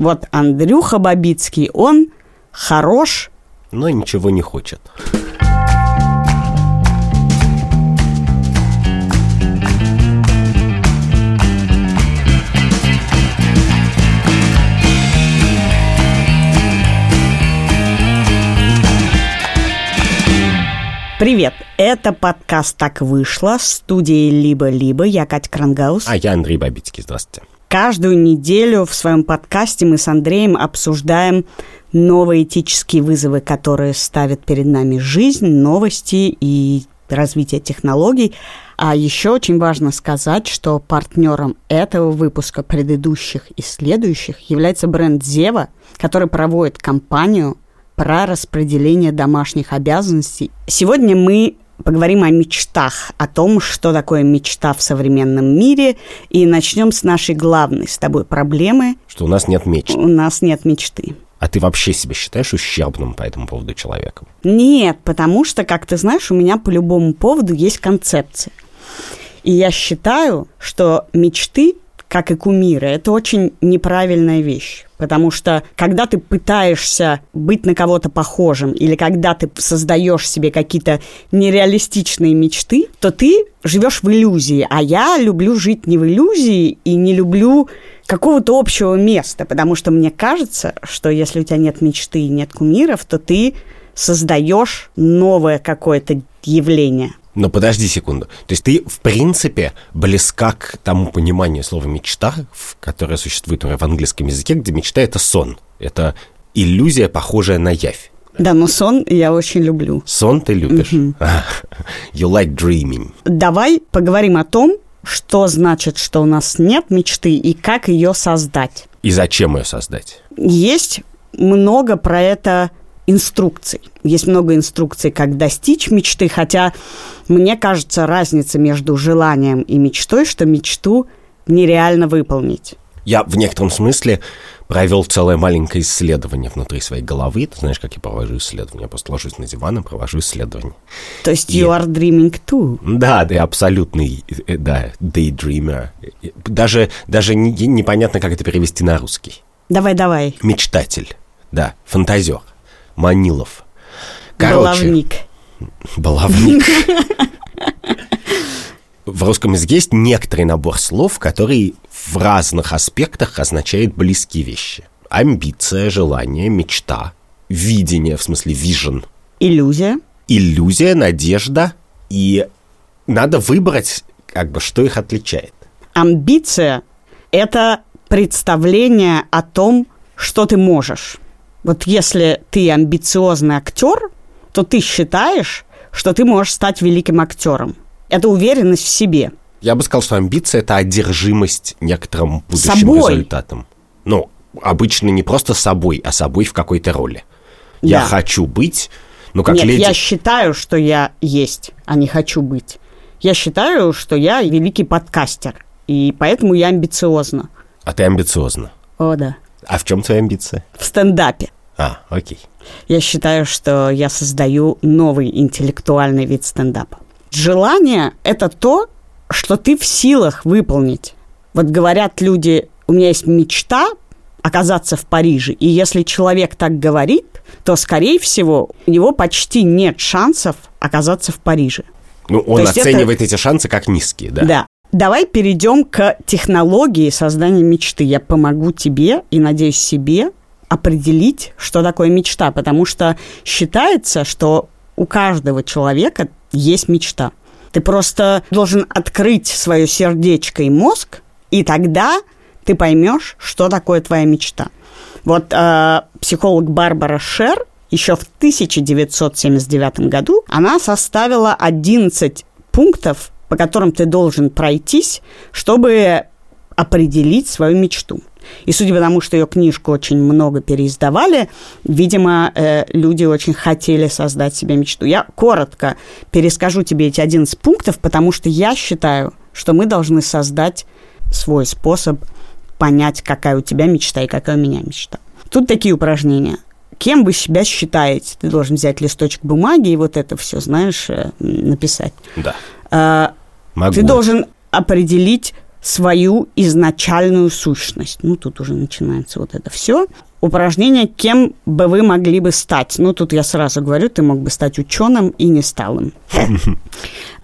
Вот Андрюха Бабицкий, он хорош, но ничего не хочет. Привет! Это подкаст «Так вышло» в студии «Либо-либо». Я Катя Крангаус. А я Андрей Бабицкий. Здравствуйте. Каждую неделю в своем подкасте мы с Андреем обсуждаем новые этические вызовы, которые ставят перед нами жизнь, новости и развитие технологий. А еще очень важно сказать, что партнером этого выпуска, предыдущих и следующих, является бренд Зева, который проводит кампанию про распределение домашних обязанностей. Сегодня мы поговорим о мечтах, о том, что такое мечта в современном мире, и начнем с нашей главной с тобой проблемы. Что у нас нет мечты. У нас нет мечты. А ты вообще себя считаешь ущербным по этому поводу человеком? Нет, потому что, как ты знаешь, у меня по любому поводу есть концепция. И я считаю, что мечты как и кумиры. Это очень неправильная вещь. Потому что когда ты пытаешься быть на кого-то похожим, или когда ты создаешь себе какие-то нереалистичные мечты, то ты живешь в иллюзии. А я люблю жить не в иллюзии и не люблю какого-то общего места, потому что мне кажется, что если у тебя нет мечты и нет кумиров, то ты создаешь новое какое-то явление. Но подожди секунду. То есть ты, в принципе, близка к тому пониманию слова «мечта», которое существует в английском языке, где мечта — это сон. Это иллюзия, похожая на явь. Да, но сон я очень люблю. Сон ты любишь? Mm-hmm. You like dreaming. Давай поговорим о том, что значит, что у нас нет мечты и как ее создать. И зачем ее создать? Есть много про это инструкций. Есть много инструкций, как достичь мечты, хотя мне кажется разница между желанием и мечтой, что мечту нереально выполнить. Я в некотором смысле провел целое маленькое исследование внутри своей головы. Ты знаешь, как я провожу исследования? Я просто ложусь на диван и провожу исследование. То есть и... you are dreaming too? Да, да, абсолютный, э, да, daydreamer. Даже, даже не, непонятно, как это перевести на русский. Давай, давай. Мечтатель, да, фантазер. Манилов. Короче, Баловник. Баловник. В русском языке есть некоторый набор слов, который в разных аспектах означает близкие вещи. Амбиция, желание, мечта, видение, в смысле vision. Иллюзия. Иллюзия, надежда. И надо выбрать, как бы, что их отличает. Амбиция – это представление о том, что ты можешь. Вот если ты амбициозный актер, то ты считаешь, что ты можешь стать великим актером. Это уверенность в себе. Я бы сказал, что амбиция – это одержимость некоторым будущим собой. результатом. Ну, обычно не просто собой, а собой в какой-то роли. Да. Я хочу быть, ну как Нет, леди... я считаю, что я есть, а не хочу быть. Я считаю, что я великий подкастер, и поэтому я амбициозна. А ты амбициозна? О, да. А в чем твоя амбиция? В стендапе. А, окей. Я считаю, что я создаю новый интеллектуальный вид стендапа. Желание – это то, что ты в силах выполнить. Вот говорят люди, у меня есть мечта оказаться в Париже, и если человек так говорит, то, скорее всего, у него почти нет шансов оказаться в Париже. Ну, он оценивает это... эти шансы как низкие, да? Да. Давай перейдем к технологии создания мечты. Я помогу тебе и, надеюсь, себе определить, что такое мечта, потому что считается, что у каждого человека есть мечта. Ты просто должен открыть свое сердечко и мозг, и тогда ты поймешь, что такое твоя мечта. Вот э, психолог Барбара Шер еще в 1979 году она составила 11 пунктов по которым ты должен пройтись, чтобы определить свою мечту. И судя по тому, что ее книжку очень много переиздавали, видимо, э, люди очень хотели создать себе мечту. Я коротко перескажу тебе эти 11 пунктов, потому что я считаю, что мы должны создать свой способ понять, какая у тебя мечта и какая у меня мечта. Тут такие упражнения. Кем вы себя считаете? Ты должен взять листочек бумаги и вот это все, знаешь, э, написать. Да. Могу. Ты должен определить, свою изначальную сущность. Ну, тут уже начинается вот это все. Упражнение, кем бы вы могли бы стать. Ну, тут я сразу говорю, ты мог бы стать ученым и не стал им.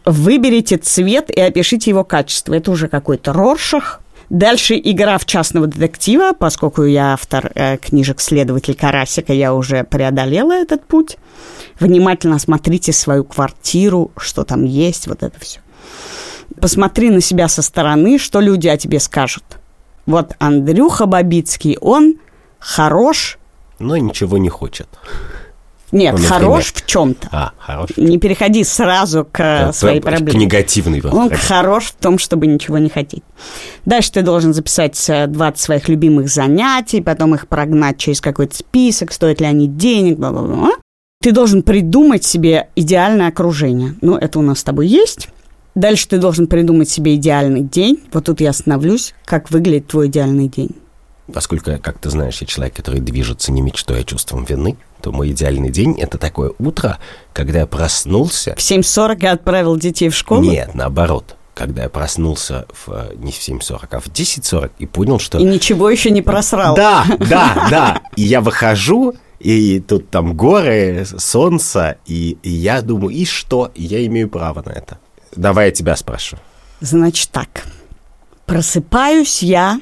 Выберите цвет и опишите его качество. Это уже какой-то Роршах. Дальше игра в частного детектива, поскольку я автор э, книжек «Следователь Карасика», я уже преодолела этот путь. Внимательно смотрите свою квартиру, что там есть, вот это все. Посмотри на себя со стороны, что люди о тебе скажут. Вот Андрюха Бабицкий, он хорош. Но ничего не хочет. Нет, ну, хорош в чем-то. А, хорош. Не переходи сразу к да, своей проблеме. К негативной. Он хорош в том, чтобы ничего не хотеть. Дальше ты должен записать 20 своих любимых занятий, потом их прогнать через какой-то список, стоят ли они денег, бла-бла-бла. Ты должен придумать себе идеальное окружение. Ну, это у нас с тобой есть. Дальше ты должен придумать себе идеальный день. Вот тут я остановлюсь. Как выглядит твой идеальный день? Поскольку, как ты знаешь, я человек, который движется не мечтой, а чувством вины, то мой идеальный день – это такое утро, когда я проснулся... В 7.40 я отправил детей в школу? Нет, наоборот. Когда я проснулся в, не в 7.40, а в 10.40 и понял, что... И ничего еще не просрал. Да, да, да. И я выхожу, и тут там горы, солнце, и, и я думаю, и что? я имею право на это. Давай я тебя спрошу. Значит так. Просыпаюсь я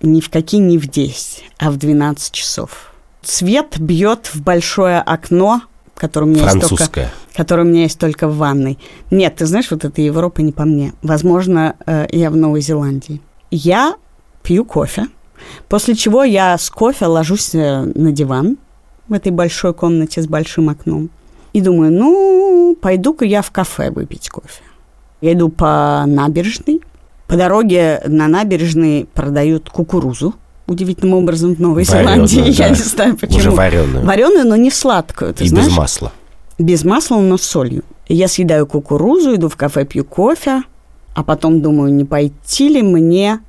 ни в какие не в 10, а в 12 часов. Свет бьет в большое окно, которое у меня есть только, которое у меня есть только в ванной. Нет, ты знаешь, вот эта Европа не по мне. Возможно, э, я в Новой Зеландии. Я пью кофе, после чего я с кофе ложусь э, на диван в этой большой комнате с большим окном и думаю, ну, пойду-ка я в кафе выпить кофе. Я иду по набережной, по дороге на набережной продают кукурузу, удивительным образом в Новой Вареную, Зеландии. Да. Я не знаю почему. Уже вареную. Вареную, но не сладкую. Ты И знаешь? без масла. Без масла, но с солью. Я съедаю кукурузу, иду в кафе, пью кофе, а потом думаю, не пойти ли мне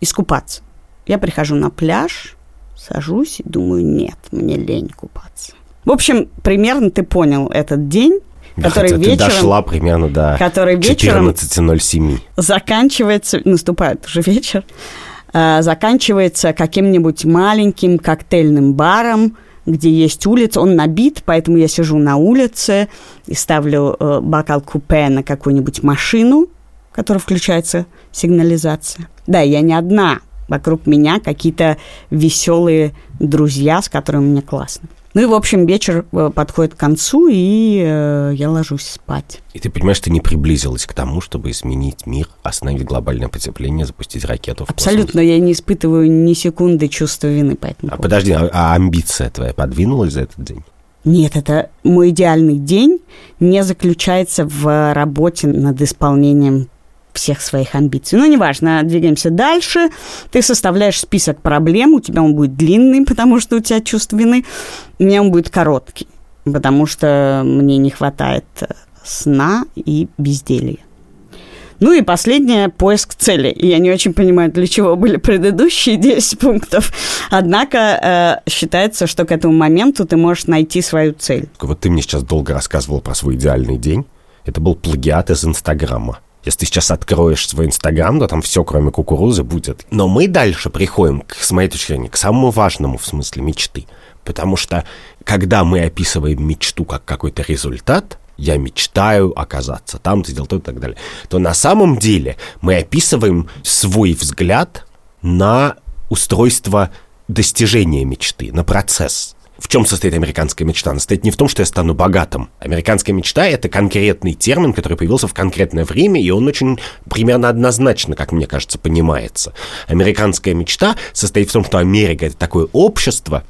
искупаться. Я прихожу на пляж, сажусь и думаю, нет, мне лень купаться. В общем, примерно ты понял этот день который Хотя вечером... Дошла примерно до который вечером 14.07. Заканчивается, наступает уже вечер, э, заканчивается каким-нибудь маленьким коктейльным баром, где есть улица, он набит, поэтому я сижу на улице и ставлю э, бокал купе на какую-нибудь машину, которая включается сигнализация. Да, я не одна, вокруг меня какие-то веселые друзья, с которыми мне классно. Ну и, в общем, вечер э, подходит к концу, и э, я ложусь спать. И ты понимаешь, ты не приблизилась к тому, чтобы изменить мир, остановить глобальное потепление, запустить ракету в Абсолютно, космос. я не испытываю ни секунды чувства вины по этому А подожди, а, а амбиция твоя подвинулась за этот день? Нет, это мой идеальный день не заключается в работе над исполнением всех своих амбиций. Ну, неважно, двигаемся дальше. Ты составляешь список проблем, у тебя он будет длинный, потому что у тебя чувство вины. У меня он будет короткий, потому что мне не хватает э, сна и безделья. Ну и последнее – поиск цели. Я не очень понимаю, для чего были предыдущие 10 пунктов. Однако э, считается, что к этому моменту ты можешь найти свою цель. Вот ты мне сейчас долго рассказывал про свой идеальный день. Это был плагиат из Инстаграма. Если ты сейчас откроешь свой Инстаграм, то там все, кроме кукурузы, будет. Но мы дальше приходим, к, с моей точки зрения, к самому важному в смысле мечты. Потому что, когда мы описываем мечту как какой-то результат, я мечтаю оказаться там, ты сделал то и так далее, то на самом деле мы описываем свой взгляд на устройство достижения мечты, на процесс. В чем состоит американская мечта? Она состоит не в том, что я стану богатым. Американская мечта — это конкретный термин, который появился в конкретное время, и он очень примерно однозначно, как мне кажется, понимается. Американская мечта состоит в том, что Америка — это такое общество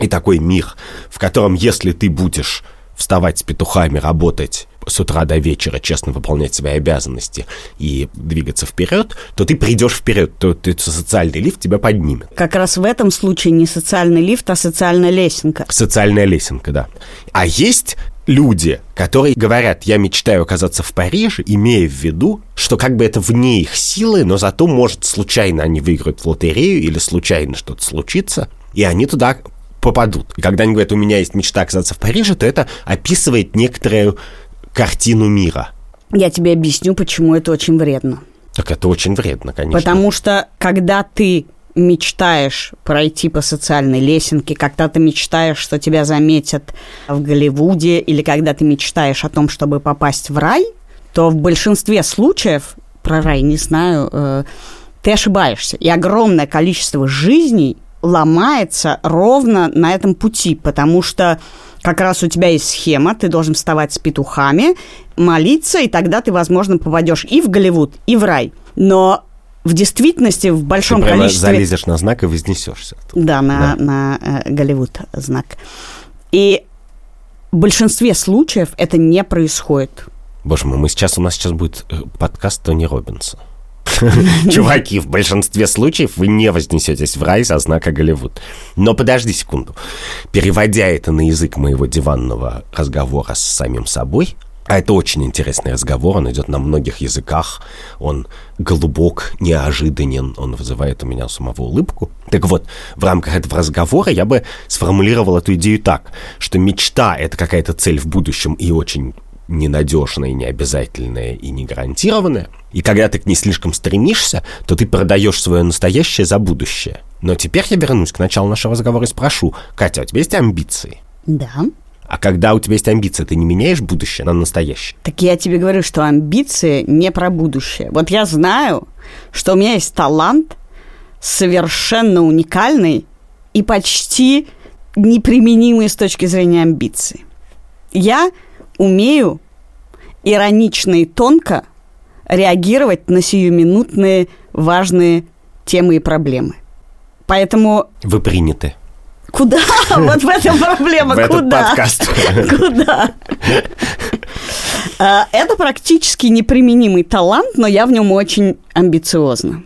и такой мир, в котором, если ты будешь вставать с петухами, работать с утра до вечера, честно выполнять свои обязанности и двигаться вперед, то ты придешь вперед, то, то социальный лифт тебя поднимет. Как раз в этом случае не социальный лифт, а социальная лесенка. Социальная лесенка, да. А есть люди, которые говорят, я мечтаю оказаться в Париже, имея в виду, что как бы это вне их силы, но зато, может, случайно они выиграют в лотерею или случайно что-то случится, и они туда попадут. И когда они говорят, у меня есть мечта оказаться в Париже, то это описывает некоторую картину мира. Я тебе объясню, почему это очень вредно. Так это очень вредно, конечно. Потому что, когда ты мечтаешь пройти по социальной лесенке, когда ты мечтаешь, что тебя заметят в Голливуде, или когда ты мечтаешь о том, чтобы попасть в рай, то в большинстве случаев, про рай не знаю, э, ты ошибаешься. И огромное количество жизней ломается ровно на этом пути, потому что как раз у тебя есть схема, ты должен вставать с петухами, молиться, и тогда ты, возможно, попадешь и в Голливуд, и в рай. Но в действительности в большом Ты прямо количестве... залезешь на знак и вознесешься. оттуда. Да, на, Да. на э, Голливуд знак. И в большинстве случаев это не происходит. Боже мой, мы сейчас, у нас сейчас будет э, подкаст Тони Робинса. Чуваки, в большинстве случаев вы не вознесетесь в рай со знака Голливуд. Но подожди секунду. Переводя это на язык моего диванного разговора с самим собой, а это очень интересный разговор, он идет на многих языках, он глубок, неожиданен, он вызывает у меня самого улыбку. Так вот, в рамках этого разговора я бы сформулировал эту идею так, что мечта — это какая-то цель в будущем и очень ненадежная, необязательная и не гарантированная. И когда ты к ней слишком стремишься, то ты продаешь свое настоящее за будущее. Но теперь я вернусь к началу нашего разговора и спрошу, Катя, а у тебя есть амбиции? Да. А когда у тебя есть амбиции, ты не меняешь будущее на настоящее? Так я тебе говорю, что амбиции не про будущее. Вот я знаю, что у меня есть талант совершенно уникальный и почти неприменимый с точки зрения амбиций. Я умею иронично и тонко реагировать на сиюминутные важные темы и проблемы. Поэтому Вы приняты куда? Вот в этом проблема. в этот Куда? подкаст. Куда? А, Это практически неприменимый талант, но я в нем очень амбициозна.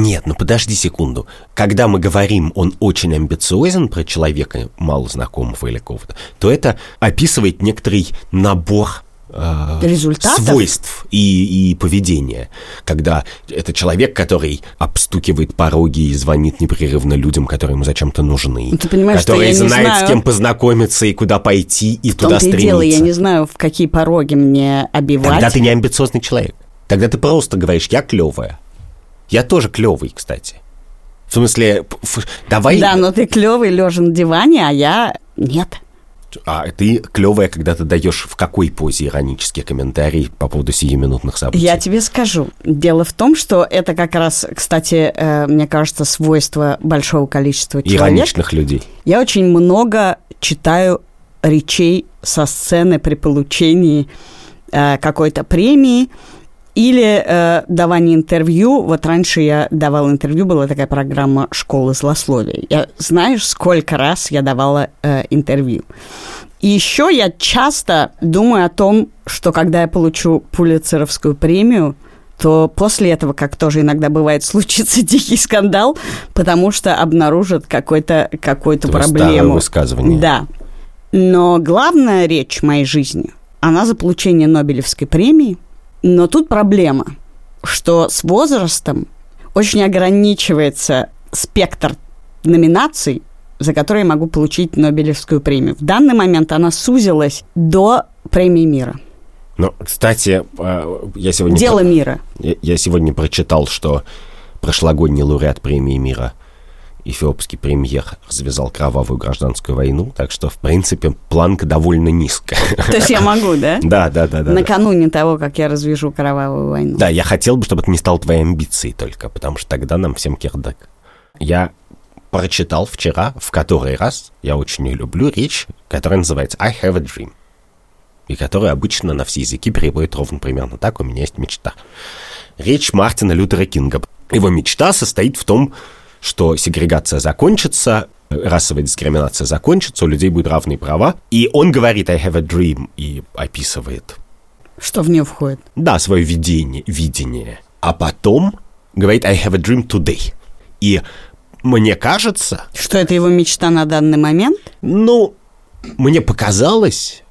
Нет, ну подожди секунду. Когда мы говорим, он очень амбициозен про человека, мало знакомого или кого-то, то это описывает некоторый набор э, Результатов? свойств и, и поведения. Когда это человек, который обстукивает пороги и звонит непрерывно людям, которые ему зачем-то нужны. Ну, ты понимаешь, что который я не знает, знаю- с кем познакомиться и куда пойти, и В туда и стремиться. дело, я не знаю, в какие пороги мне обивать. Тогда ты не амбициозный человек. Тогда ты просто говоришь, я клевая. Я тоже клевый, кстати. В смысле, давай... Да, но ты клевый лежа на диване, а я нет. А ты клевая, когда ты даешь в какой позе иронический комментарий по поводу сиюминутных событий? Я тебе скажу. Дело в том, что это как раз, кстати, э, мне кажется, свойство большого количества человек. Ироничных людей. Я очень много читаю речей со сцены при получении э, какой-то премии или э, давание интервью. Вот раньше я давала интервью, была такая программа «Школы злословия». Я, знаешь, сколько раз я давала э, интервью? И еще я часто думаю о том, что когда я получу Пулицеровскую премию, то после этого, как тоже иногда бывает, случится дикий скандал, потому что обнаружат какой-то, старое проблему. высказывание. Да. Но главная речь моей жизни, она за получение Нобелевской премии. Но тут проблема, что с возрастом очень ограничивается спектр номинаций, за которые я могу получить Нобелевскую премию. В данный момент она сузилась до премии мира. Но, кстати, э, я сегодня... Дело мира. Я, я сегодня прочитал, что прошлогодний лауреат премии мира, эфиопский премьер, развязал кровавую гражданскую войну, так что, в принципе, планка довольно низкая. То есть я могу, да? Да, да, да, да. да. Накануне того, как я развяжу кровавую войну. Да, я хотел бы, чтобы это не стало твоей амбицией только, потому что тогда нам всем кирдак. Я прочитал вчера, в который раз, я очень люблю, речь, которая называется «I have a dream», и которая обычно на все языки переводит ровно примерно так «У меня есть мечта». Речь Мартина Лютера Кинга. Его мечта состоит в том, что сегрегация закончится, расовая дискриминация закончится, у людей будут равные права. И он говорит «I have a dream» и описывает Что в нее входит? да, свое видение, видение. А потом говорит I have a dream today. И мне кажется, Что это его мечта на данный момент? ну, мне показалось,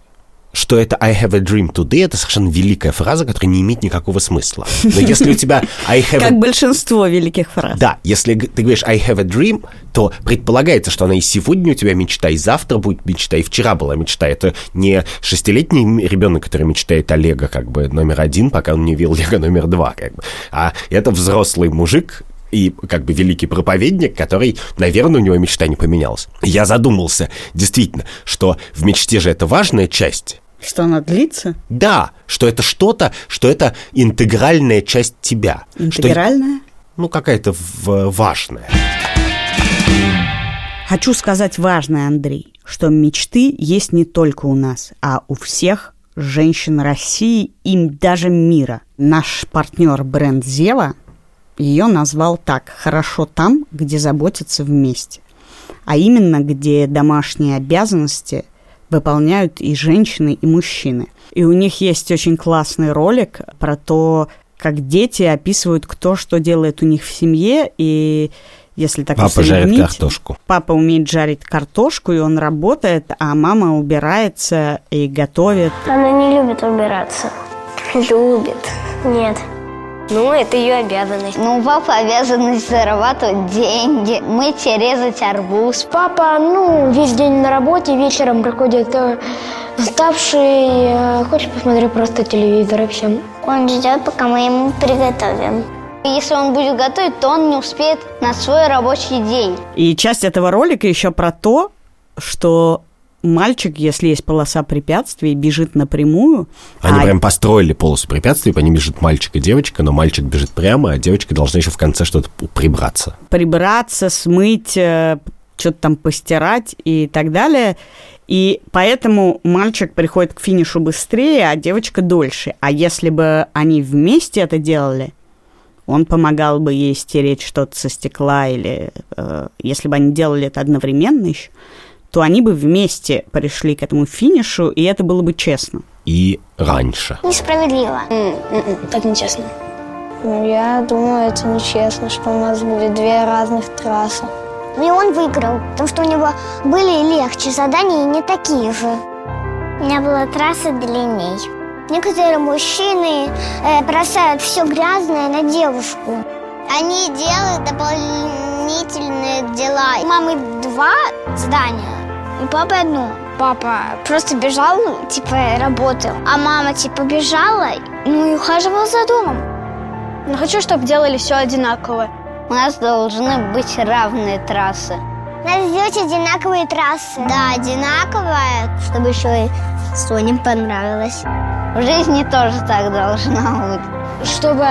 что это I have a dream today, это совершенно великая фраза, которая не имеет никакого смысла. Но если у тебя I have Как большинство великих фраз. Да, если ты говоришь I have a dream, то предполагается, что она и сегодня у тебя мечта, и завтра будет мечта, и вчера была мечта. Это не шестилетний ребенок, который мечтает о Лего как бы номер один, пока он не видел Лего номер два, как бы. А это взрослый мужик, и как бы великий проповедник, который, наверное, у него мечта не поменялась. Я задумался, действительно, что в мечте же это важная часть. Что она длится? Да, что это что-то, что это интегральная часть тебя. Интегральная? Что, ну, какая-то важная. Хочу сказать важное, Андрей, что мечты есть не только у нас, а у всех женщин России и даже мира. Наш партнер бренд Зева ее назвал так «Хорошо там, где заботятся вместе», а именно где домашние обязанности выполняют и женщины, и мужчины. И у них есть очень классный ролик про то, как дети описывают, кто что делает у них в семье, и если так Папа жарит картошку. Папа умеет жарить картошку, и он работает, а мама убирается и готовит. Она не любит убираться. Любит. Нет. Ну, это ее обязанность. Ну, папа обязанность зарабатывать деньги, мыть и резать арбуз. Папа, ну, весь день на работе, вечером приходит э, уставший, э, хочет посмотреть просто телевизор и все. Он ждет, пока мы ему приготовим. Если он будет готовить, то он не успеет на свой рабочий день. И часть этого ролика еще про то, что мальчик, если есть полоса препятствий, бежит напрямую. Они а... прям построили полосу препятствий, по ним бежит мальчик и девочка, но мальчик бежит прямо, а девочка должна еще в конце что-то прибраться. Прибраться, смыть, э, что-то там постирать и так далее. И поэтому мальчик приходит к финишу быстрее, а девочка дольше. А если бы они вместе это делали, он помогал бы ей стереть что-то со стекла, или э, если бы они делали это одновременно еще, то они бы вместе пришли к этому финишу, и это было бы честно. И раньше. Несправедливо. Так нечестно. Ну, я думаю, это нечестно, что у нас будет две разных трассы. И он выиграл, потому что у него были легче задания и не такие же. У меня была трасса длинней. Некоторые мужчины э, бросают все грязное на девушку. Они делают дополнительные дела. У мамы два здания, и папа одно. Папа просто бежал, типа, работал. А мама, типа, бежала, ну и ухаживала за домом. Но хочу, чтобы делали все одинаково. У нас должны быть равные трассы. Надо сделать одинаковые трассы. Да, одинаковая, чтобы еще и Соне понравилось. В жизни тоже так должно быть. Чтобы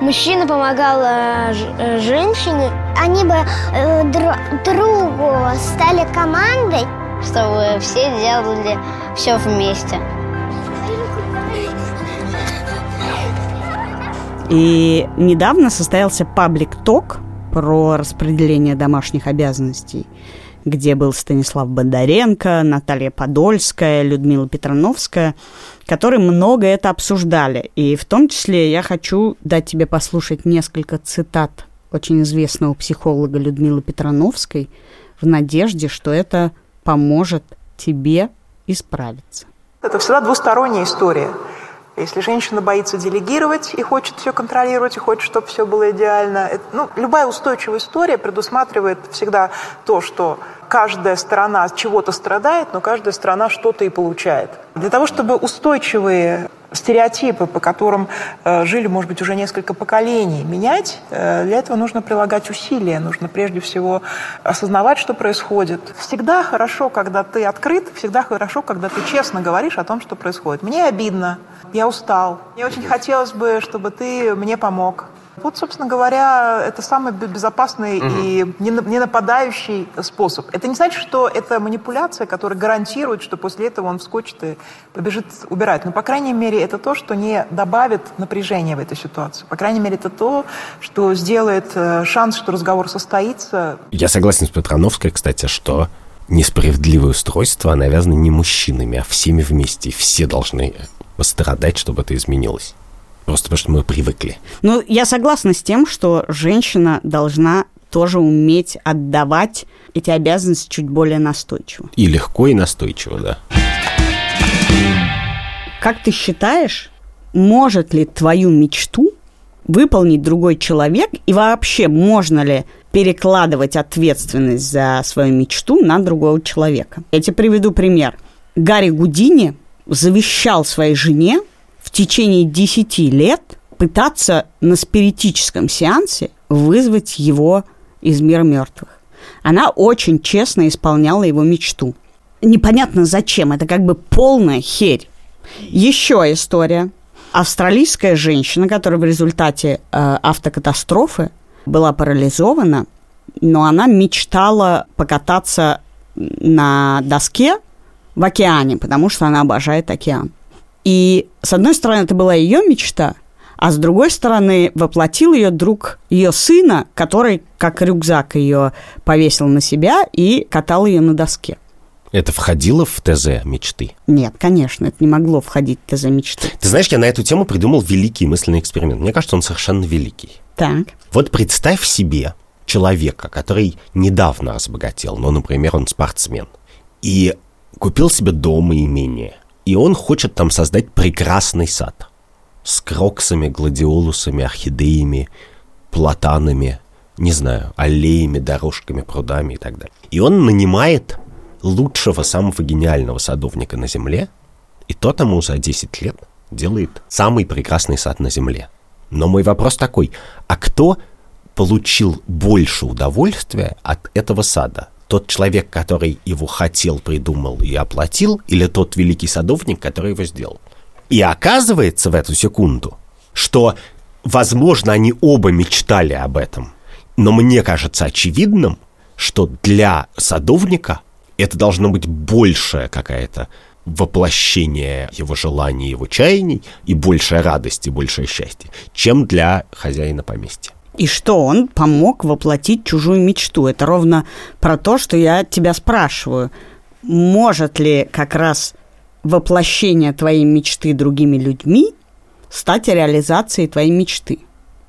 мужчина помогал э, э женщине, они бы э, друг другу стали командой. Чтобы все делали все вместе. И недавно состоялся паблик-ток про распределение домашних обязанностей, где был Станислав Бондаренко, Наталья Подольская, Людмила Петрановская, которые много это обсуждали. И в том числе я хочу дать тебе послушать несколько цитат очень известного психолога Людмилы Петрановской в надежде, что это поможет тебе исправиться. Это всегда двусторонняя история. Если женщина боится делегировать и хочет все контролировать, и хочет, чтобы все было идеально, это, ну, любая устойчивая история предусматривает всегда то, что каждая сторона чего-то страдает, но каждая сторона что-то и получает. Для того, чтобы устойчивые стереотипы, по которым э, жили, может быть, уже несколько поколений, менять, э, для этого нужно прилагать усилия, нужно прежде всего осознавать, что происходит. Всегда хорошо, когда ты открыт, всегда хорошо, когда ты честно говоришь о том, что происходит. Мне обидно, я устал, мне очень хотелось бы, чтобы ты мне помог. Вот, собственно говоря, это самый безопасный угу. и не нападающий способ. Это не значит, что это манипуляция, которая гарантирует, что после этого он вскочит и побежит убирать. Но, по крайней мере, это то, что не добавит напряжения в этой ситуации. По крайней мере, это то, что сделает э, шанс, что разговор состоится. Я согласен с Петрановской, кстати, что несправедливое устройство навязано не мужчинами, а всеми вместе. И все должны пострадать, чтобы это изменилось. Просто потому что мы привыкли. Ну, я согласна с тем, что женщина должна тоже уметь отдавать эти обязанности чуть более настойчиво. И легко, и настойчиво, да. Как ты считаешь, может ли твою мечту выполнить другой человек? И вообще, можно ли перекладывать ответственность за свою мечту на другого человека? Я тебе приведу пример. Гарри Гудини завещал своей жене течение 10 лет пытаться на спиритическом сеансе вызвать его из мира мертвых. Она очень честно исполняла его мечту. Непонятно зачем, это как бы полная херь. Еще история. Австралийская женщина, которая в результате э, автокатастрофы была парализована, но она мечтала покататься на доске в океане, потому что она обожает океан. И, с одной стороны, это была ее мечта, а с другой стороны, воплотил ее друг ее сына, который, как рюкзак, ее повесил на себя и катал ее на доске. Это входило в ТЗ мечты? Нет, конечно, это не могло входить в ТЗ мечты. Ты знаешь, я на эту тему придумал великий мысленный эксперимент. Мне кажется, он совершенно великий. Так. Вот представь себе человека, который недавно разбогател, ну, например, он спортсмен, и купил себе дом и имение, и он хочет там создать прекрасный сад с кроксами, гладиолусами, орхидеями, платанами, не знаю, аллеями, дорожками, прудами и так далее. И он нанимает лучшего, самого гениального садовника на Земле, и тот ему за 10 лет делает самый прекрасный сад на Земле. Но мой вопрос такой, а кто получил больше удовольствия от этого сада? Тот человек, который его хотел, придумал и оплатил, или тот великий садовник, который его сделал? И оказывается в эту секунду, что, возможно, они оба мечтали об этом, но мне кажется очевидным, что для садовника это должно быть большая какая-то воплощение его желаний, его чаяний и большая радость и большее счастье, чем для хозяина поместья. И что он помог воплотить чужую мечту. Это ровно про то, что я тебя спрашиваю. Может ли как раз воплощение твоей мечты другими людьми стать реализацией твоей мечты?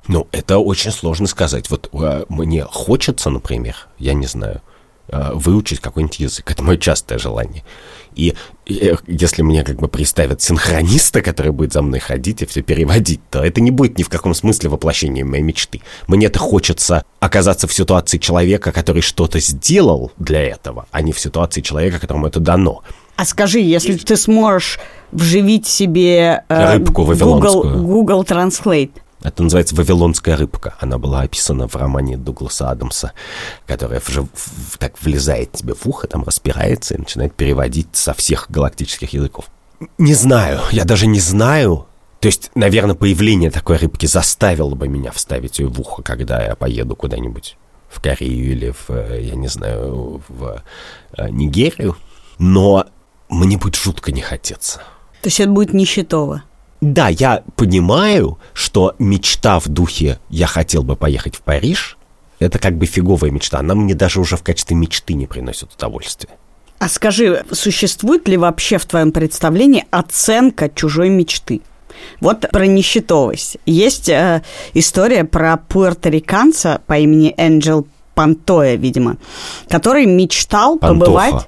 Ну, это очень сложно сказать. Вот а, мне хочется, например, я не знаю, а, выучить какой-нибудь язык. Это мое частое желание. И, и если мне как бы представят синхрониста, который будет за мной ходить и все переводить, то это не будет ни в каком смысле воплощением моей мечты. Мне-то хочется оказаться в ситуации человека, который что-то сделал для этого, а не в ситуации человека, которому это дано. А скажи, если ты сможешь вживить себе э, Рыбку Google, Google Translate, это называется «Вавилонская рыбка». Она была описана в романе Дугласа Адамса, которая в, так влезает тебе в ухо, там распирается и начинает переводить со всех галактических языков. Не знаю, я даже не знаю. То есть, наверное, появление такой рыбки заставило бы меня вставить ее в ухо, когда я поеду куда-нибудь в Корею или в, э, я не знаю, в э, Нигерию. Но мне будет жутко не хотеться. То есть это будет нищетово? Да, я понимаю, что мечта в духе «я хотел бы поехать в Париж» это как бы фиговая мечта. Она мне даже уже в качестве мечты не приносит удовольствия. А скажи, существует ли вообще в твоем представлении оценка чужой мечты? Вот про нищетовость. Есть э, история про пуэрториканца по имени Энджел Пантоя, видимо, который мечтал Пантоха. побывать...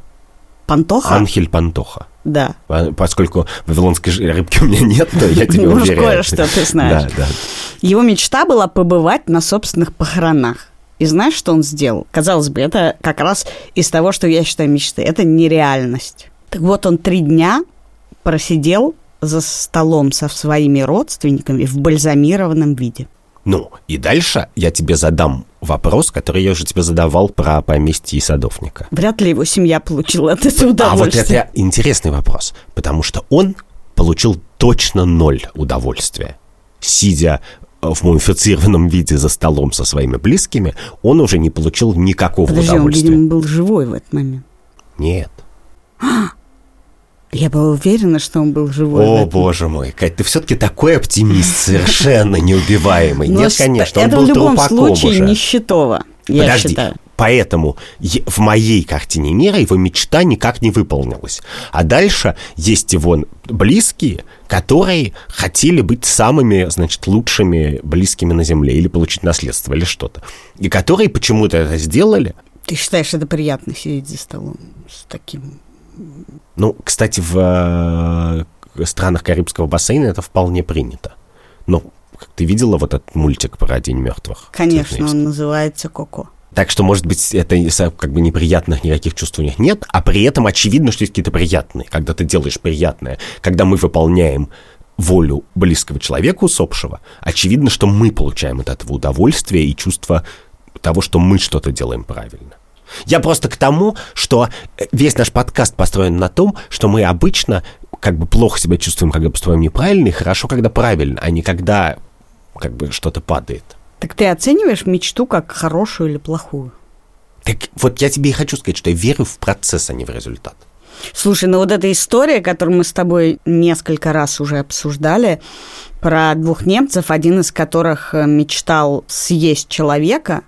Пантоха? Анхель Пантоха. Да. Поскольку вавилонской рыбки у меня нет, то я тебе ну, уверяю. кое-что ты знаешь. Да, да. Его мечта была побывать на собственных похоронах. И знаешь, что он сделал? Казалось бы, это как раз из того, что я считаю мечтой. Это нереальность. Так вот, он три дня просидел за столом со своими родственниками в бальзамированном виде. Ну, и дальше я тебе задам вопрос, который я уже тебе задавал про поместье и садовника. Вряд ли его семья получила от этого удовольствие. А вот это интересный вопрос, потому что он получил точно ноль удовольствия. Сидя в мумифицированном виде за столом со своими близкими, он уже не получил никакого Подожди, удовольствия. он, видимо, был живой в этот момент. Нет. Я была уверена, что он был живой. О, боже мой, Кать, ты все-таки такой оптимист, совершенно неубиваемый. Но Нет, конечно, он был в любом случае уже. нищетово, я Подожди, считаю. поэтому в моей картине мира его мечта никак не выполнилась. А дальше есть его близкие, которые хотели быть самыми, значит, лучшими близкими на Земле или получить наследство или что-то. И которые почему-то это сделали. Ты считаешь, это приятно сидеть за столом с таким... Ну, кстати, в э, странах Карибского бассейна это вполне принято. Ну, ты видела вот этот мультик про День мертвых? Конечно, он называется Коко. Так что, может быть, это как бы неприятных никаких чувств у них нет, а при этом очевидно, что есть какие-то приятные, когда ты делаешь приятное, когда мы выполняем волю близкого человека усопшего, очевидно, что мы получаем от этого удовольствие и чувство того, что мы что-то делаем правильно. Я просто к тому, что весь наш подкаст построен на том, что мы обычно как бы плохо себя чувствуем, когда поступаем неправильно, и хорошо, когда правильно, а не когда как бы что-то падает. Так ты оцениваешь мечту как хорошую или плохую? Так вот я тебе и хочу сказать, что я верю в процесс, а не в результат. Слушай, ну вот эта история, которую мы с тобой несколько раз уже обсуждали, про двух немцев, один из которых э, мечтал съесть человека,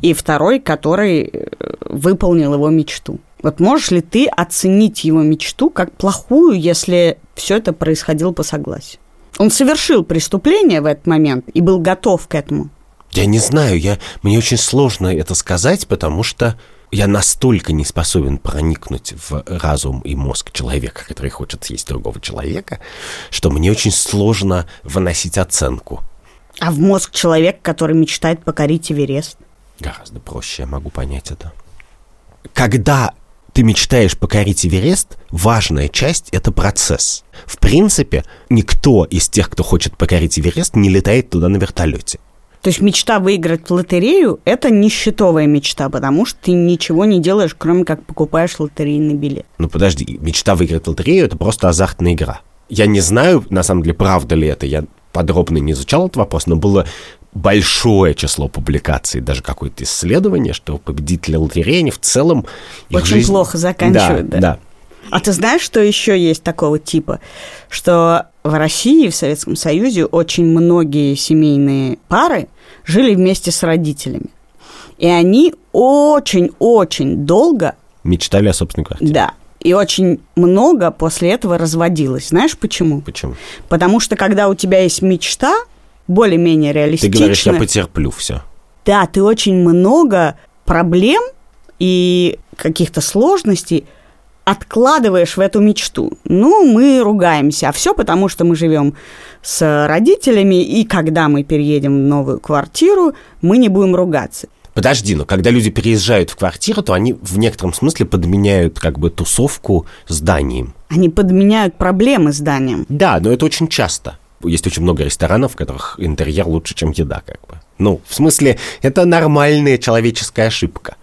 и второй, который э, выполнил его мечту. Вот можешь ли ты оценить его мечту как плохую, если все это происходило по согласию? Он совершил преступление в этот момент и был готов к этому. Я не знаю, я, мне очень сложно это сказать, потому что я настолько не способен проникнуть в разум и мозг человека, который хочет съесть другого человека, что мне очень сложно выносить оценку. А в мозг человека, который мечтает покорить Эверест? Гораздо проще, я могу понять это. Когда ты мечтаешь покорить Эверест, важная часть — это процесс. В принципе, никто из тех, кто хочет покорить Эверест, не летает туда на вертолете. То есть мечта выиграть в лотерею – это нищетовая мечта, потому что ты ничего не делаешь, кроме как покупаешь лотерейный билет. Ну подожди, мечта выиграть в лотерею – это просто азартная игра. Я не знаю, на самом деле, правда ли это, я подробно не изучал этот вопрос, но было большое число публикаций, даже какое-то исследование, что победители лотереи в целом... Очень жизнь... плохо заканчивают, да? Да, А ты знаешь, что еще есть такого типа? Что в России, в Советском Союзе очень многие семейные пары жили вместе с родителями. И они очень-очень долго... Мечтали о собственной квартире. Да. И очень много после этого разводилось. Знаешь почему? Почему? Потому что когда у тебя есть мечта, более-менее реалистичная... Ты говоришь, я потерплю все. Да, ты очень много проблем и каких-то сложностей откладываешь в эту мечту. Ну, мы ругаемся, а все потому, что мы живем с родителями, и когда мы переедем в новую квартиру, мы не будем ругаться. Подожди, но когда люди переезжают в квартиру, то они в некотором смысле подменяют как бы тусовку зданием. Они подменяют проблемы зданием. Да, но это очень часто. Есть очень много ресторанов, в которых интерьер лучше, чем еда, как бы. Ну, в смысле, это нормальная человеческая ошибка.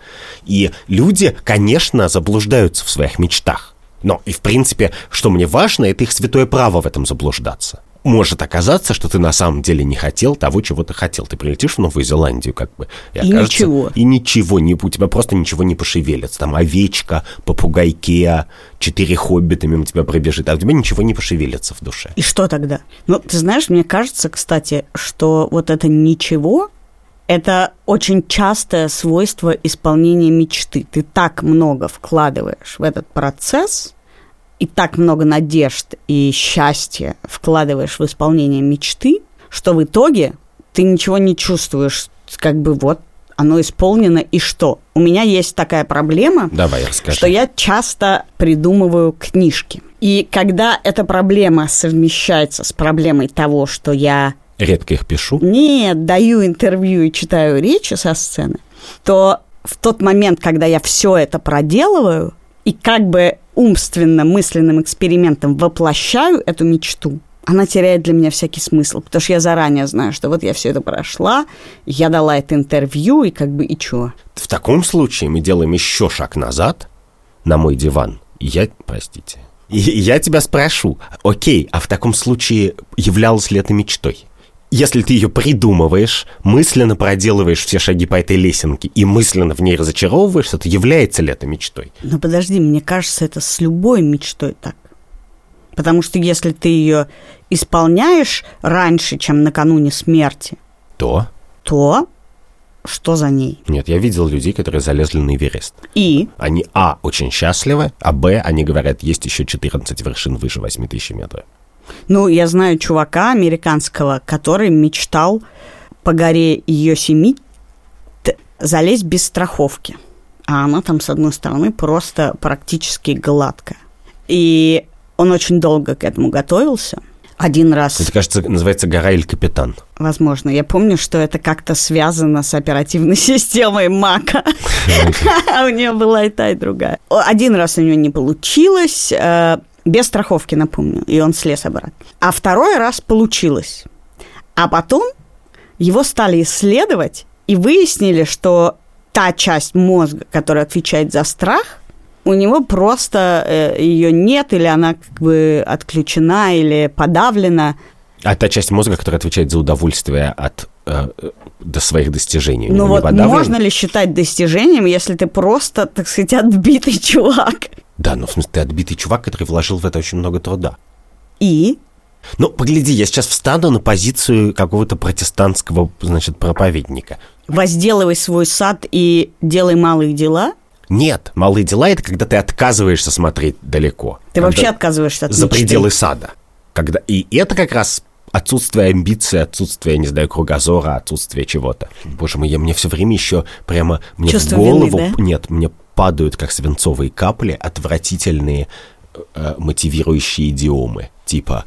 И люди, конечно, заблуждаются в своих мечтах. Но и, в принципе, что мне важно, это их святое право в этом заблуждаться. Может оказаться, что ты на самом деле не хотел того, чего ты хотел. Ты прилетишь в Новую Зеландию, как бы. И, и окажется, ничего. И ничего, не, у тебя просто ничего не пошевелится. Там овечка, попугай Кеа, четыре хоббита мимо тебя пробежит, а у тебя ничего не пошевелится в душе. И что тогда? Ну, ты знаешь, мне кажется, кстати, что вот это ничего, это очень частое свойство исполнения мечты. Ты так много вкладываешь в этот процесс, и так много надежд и счастья вкладываешь в исполнение мечты, что в итоге ты ничего не чувствуешь, как бы вот оно исполнено, и что? У меня есть такая проблема, Давай, расскажи. что я часто придумываю книжки. И когда эта проблема совмещается с проблемой того, что я редко их пишу. Нет, даю интервью и читаю речи со сцены, то в тот момент, когда я все это проделываю и как бы умственно мысленным экспериментом воплощаю эту мечту, она теряет для меня всякий смысл, потому что я заранее знаю, что вот я все это прошла, я дала это интервью, и как бы и чё. В таком случае мы делаем еще шаг назад на мой диван. Я, простите, я тебя спрошу, окей, а в таком случае являлась ли это мечтой? Если ты ее придумываешь, мысленно проделываешь все шаги по этой лесенке и мысленно в ней разочаровываешься, то является ли это мечтой? Ну подожди, мне кажется, это с любой мечтой так. Потому что если ты ее исполняешь раньше, чем накануне смерти, то, то что за ней? Нет, я видел людей, которые залезли на Эверест. И? Они, а, очень счастливы, а, б, они говорят, есть еще 14 вершин выше 8 тысяч метров. Ну, я знаю чувака американского, который мечтал по горе ее семи залезть без страховки. А она там, с одной стороны, просто практически гладкая. И Он очень долго к этому готовился. Один раз, Это, кажется, называется «Гора или капитан». возможно, я помню, что это как-то связано с оперативной системой Мака. У нее была и та, и другая. Один раз у нее не получилось, э, без страховки, напомню, и он слез обратно. А второй раз получилось. А потом его стали исследовать и выяснили, что та часть мозга, которая отвечает за страх, у него просто э, ее нет, или она как бы отключена, или подавлена. А та часть мозга, которая отвечает за удовольствие от э, до своих достижений. Ну вот подавлен? можно ли считать достижением, если ты просто, так сказать, отбитый чувак? Да, ну в смысле, ты отбитый чувак, который вложил в это очень много труда. И Ну, погляди, я сейчас встану на позицию какого-то протестантского, значит, проповедника. возделывай свой сад и делай малые дела. Нет, малые дела это когда ты отказываешься смотреть далеко. Ты вообще отказываешься от за мечты. пределы сада. Когда... И это как раз отсутствие амбиции, отсутствие, не знаю, кругозора, отсутствие чего-то. Боже мой, я, мне все время еще прямо мне Чувство в голову... вины, да? Нет, мне падают, как свинцовые капли, отвратительные э, мотивирующие идиомы. Типа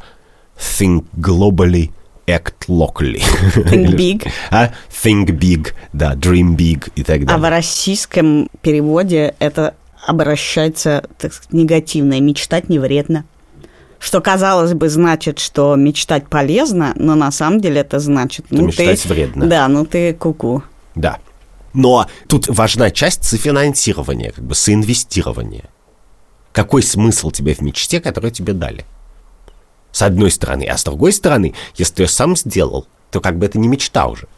think globally, act locally. Think big. А? Think big, да, dream big и так А в далее. российском переводе это обращается, так сказать, негативно. И мечтать не вредно. Что, казалось бы, значит, что мечтать полезно, но на самом деле это значит... Что мечтать вредно. Да, ну ты куку. Да. Но тут важна часть софинансирования, как бы соинвестирования. Какой смысл тебе в мечте, которую тебе дали? С одной стороны. А с другой стороны, если ты ее сам сделал, то как бы это не мечта уже.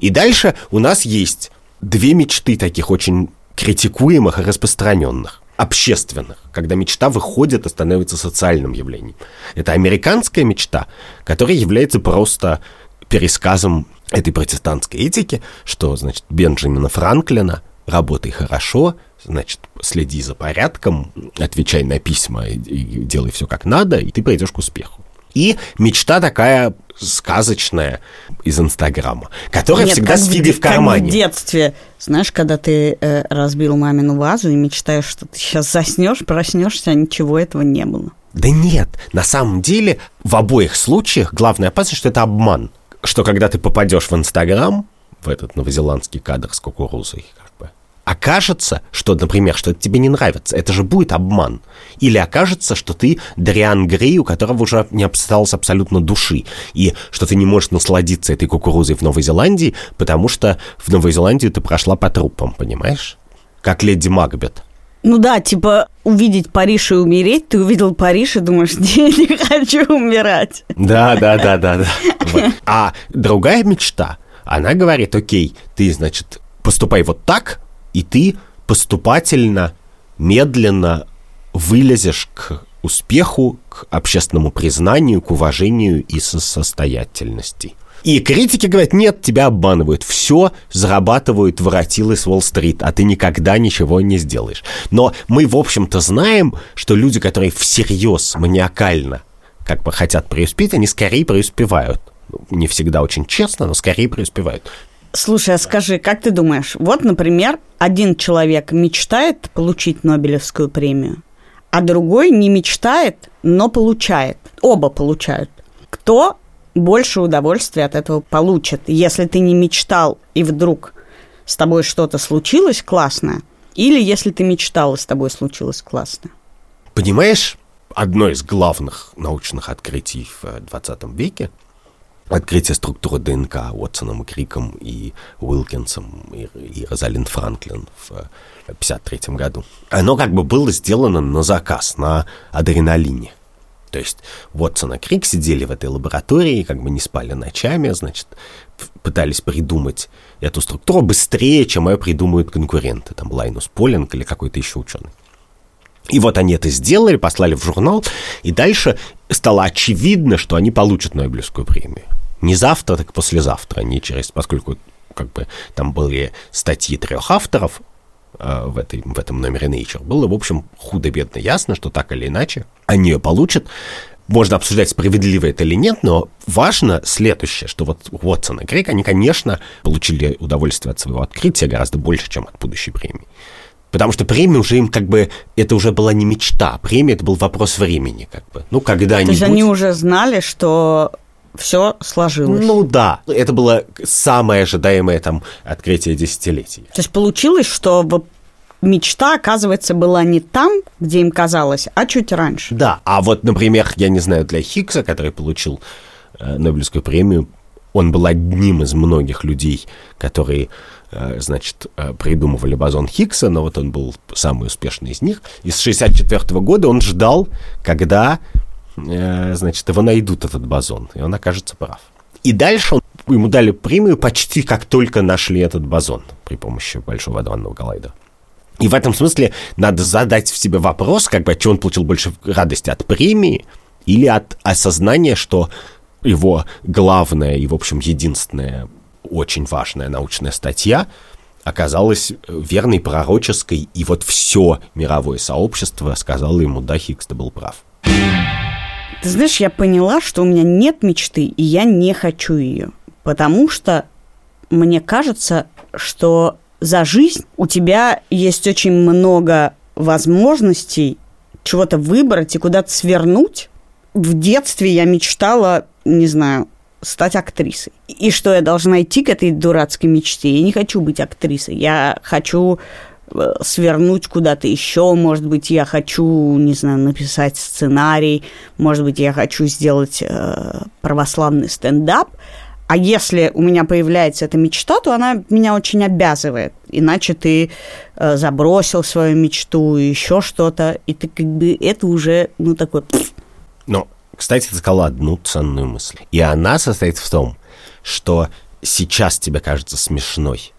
И дальше у нас есть две мечты таких очень критикуемых и распространенных общественных, когда мечта выходит и становится социальным явлением. Это американская мечта, которая является просто пересказом этой протестантской этики, что, значит, Бенджамина Франклина «работай хорошо», значит, следи за порядком, отвечай на письма и, и делай все как надо, и ты придешь к успеху. И мечта такая сказочная из Инстаграма, которая Нет, всегда с в фигой де- в кармане. Как в детстве. Знаешь, когда ты э, разбил мамину вазу и мечтаешь, что ты сейчас заснешь, проснешься, а ничего этого не было. Да нет, на самом деле в обоих случаях главная опасность, что это обман. Что когда ты попадешь в Инстаграм, в этот новозеландский кадр с кукурузой, как бы, окажется, что, например, что это тебе не нравится, это же будет обман. Или окажется, что ты Дриан Грей, у которого уже не осталось абсолютно души, и что ты не можешь насладиться этой кукурузой в Новой Зеландии, потому что в Новой Зеландии ты прошла по трупам, понимаешь? Как леди Макбет. Ну да, типа увидеть Париж и умереть, ты увидел Париж и думаешь, не, не хочу умирать. Да, да, да, да, да. Вот. А другая мечта, она говорит, окей, ты, значит, поступай вот так, и ты поступательно, медленно вылезешь к успеху, к общественному признанию, к уважению и состоятельности. И критики говорят, нет, тебя обманывают. Все зарабатывают воротилы с Уолл-стрит, а ты никогда ничего не сделаешь. Но мы, в общем-то, знаем, что люди, которые всерьез, маниакально как бы хотят преуспеть, они скорее преуспевают. Ну, Не всегда очень честно, но скорее преуспевают. Слушай, а скажи, как ты думаешь, вот, например, один человек мечтает получить Нобелевскую премию, а другой не мечтает, но получает. Оба получают. Кто больше удовольствия от этого получит, если ты не мечтал и вдруг с тобой что-то случилось классное, или если ты мечтал и с тобой случилось классно? Понимаешь, одно из главных научных открытий в 20 веке открытие структуры ДНК Уотсоном и Криком и Уилкинсом и, и Розалинд Франклин в 1953 году. Оно как бы было сделано на заказ, на адреналине. То есть Уотсон и Крик сидели в этой лаборатории, как бы не спали ночами, значит, пытались придумать эту структуру быстрее, чем ее придумают конкуренты, там Лайнус Полинг или какой-то еще ученый. И вот они это сделали, послали в журнал, и дальше стало очевидно, что они получат Нобелевскую премию. Не завтра, так послезавтра, не через, поскольку как бы там были статьи трех авторов в, этой, в этом номере Nature, было, в общем, худо-бедно ясно, что так или иначе они ее получат. Можно обсуждать, справедливо это или нет, но важно следующее, что вот Уотсон и Крейг, они, конечно, получили удовольствие от своего открытия гораздо больше, чем от будущей премии. Потому что премия уже им как бы, это уже была не мечта, премия это был вопрос времени, как бы. Ну, когда-нибудь... То есть они уже знали, что все сложилось. Ну да, это было самое ожидаемое там открытие десятилетий. То есть получилось, что мечта, оказывается, была не там, где им казалось, а чуть раньше. Да, а вот, например, я не знаю, для Хиггса, который получил э, Нобелевскую премию, он был одним из многих людей, которые, э, значит, э, придумывали бозон Хиггса, но вот он был самый успешный из них. И с 64 года он ждал, когда, значит, его найдут, этот бозон, и он окажется прав. И дальше он, ему дали премию почти как только нашли этот бозон при помощи Большого адронного коллайдера. И в этом смысле надо задать в себе вопрос, как бы, что он получил больше радости от премии или от осознания, что его главная и, в общем, единственная очень важная научная статья оказалась верной, пророческой, и вот все мировое сообщество сказало ему, да, Хиггс, ты был прав. Ты знаешь, я поняла, что у меня нет мечты, и я не хочу ее, потому что мне кажется, что за жизнь у тебя есть очень много возможностей чего-то выбрать и куда-то свернуть. В детстве я мечтала, не знаю, стать актрисой. И что я должна идти к этой дурацкой мечте? Я не хочу быть актрисой. Я хочу свернуть куда-то еще, может быть, я хочу, не знаю, написать сценарий, может быть, я хочу сделать э, православный стендап, а если у меня появляется эта мечта, то она меня очень обязывает. Иначе ты э, забросил свою мечту еще что-то, и ты как бы это уже, ну, такой... Но, кстати, ты сказала одну ценную мысль. И она состоит в том, что сейчас тебе кажется смешной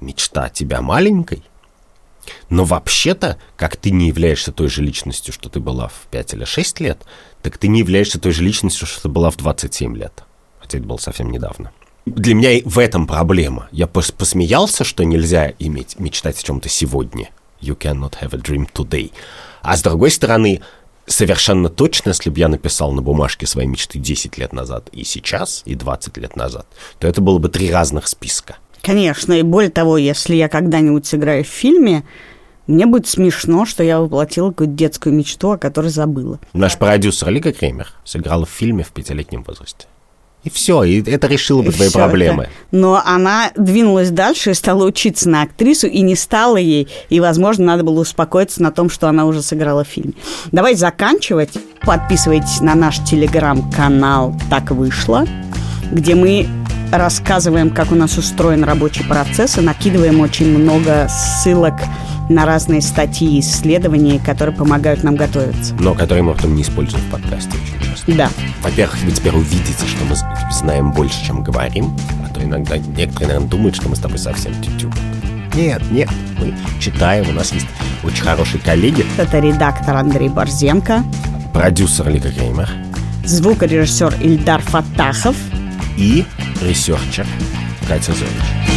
мечта тебя маленькой, но вообще-то, как ты не являешься той же личностью, что ты была в 5 или 6 лет, так ты не являешься той же личностью, что ты была в 27 лет хотя это было совсем недавно. Для меня в этом проблема. Я пос посмеялся, что нельзя иметь, мечтать о чем-то сегодня. You cannot have a dream today. А с другой стороны, совершенно точно, если бы я написал на бумажке свои мечты 10 лет назад и сейчас, и 20 лет назад, то это было бы три разных списка. Конечно, и более того, если я когда-нибудь сыграю в фильме, мне будет смешно, что я воплотила какую-то детскую мечту, о которой забыла. Наш продюсер Лика Кремер сыграла в фильме в пятилетнем возрасте. И все, и это решило бы и твои проблемы. Это. Но она двинулась дальше и стала учиться на актрису, и не стала ей. И, возможно, надо было успокоиться на том, что она уже сыграла в фильме. Давайте заканчивать. Подписывайтесь на наш телеграм-канал «Так вышло», где мы рассказываем, как у нас устроен рабочий процесс, и накидываем очень много ссылок на разные статьи и исследования, которые помогают нам готовиться. Но которые мы потом не используем в подкасте очень часто. Да. Во-первых, вы теперь увидите, что мы знаем больше, чем говорим, а то иногда некоторые, наверное, думают, что мы с тобой совсем тютю. Нет, нет, мы читаем, у нас есть очень хорошие коллеги. Это редактор Андрей Борзенко. Продюсер Лика Креймер. Звукорежиссер Ильдар Фатахов. И researcher Катя Зорич.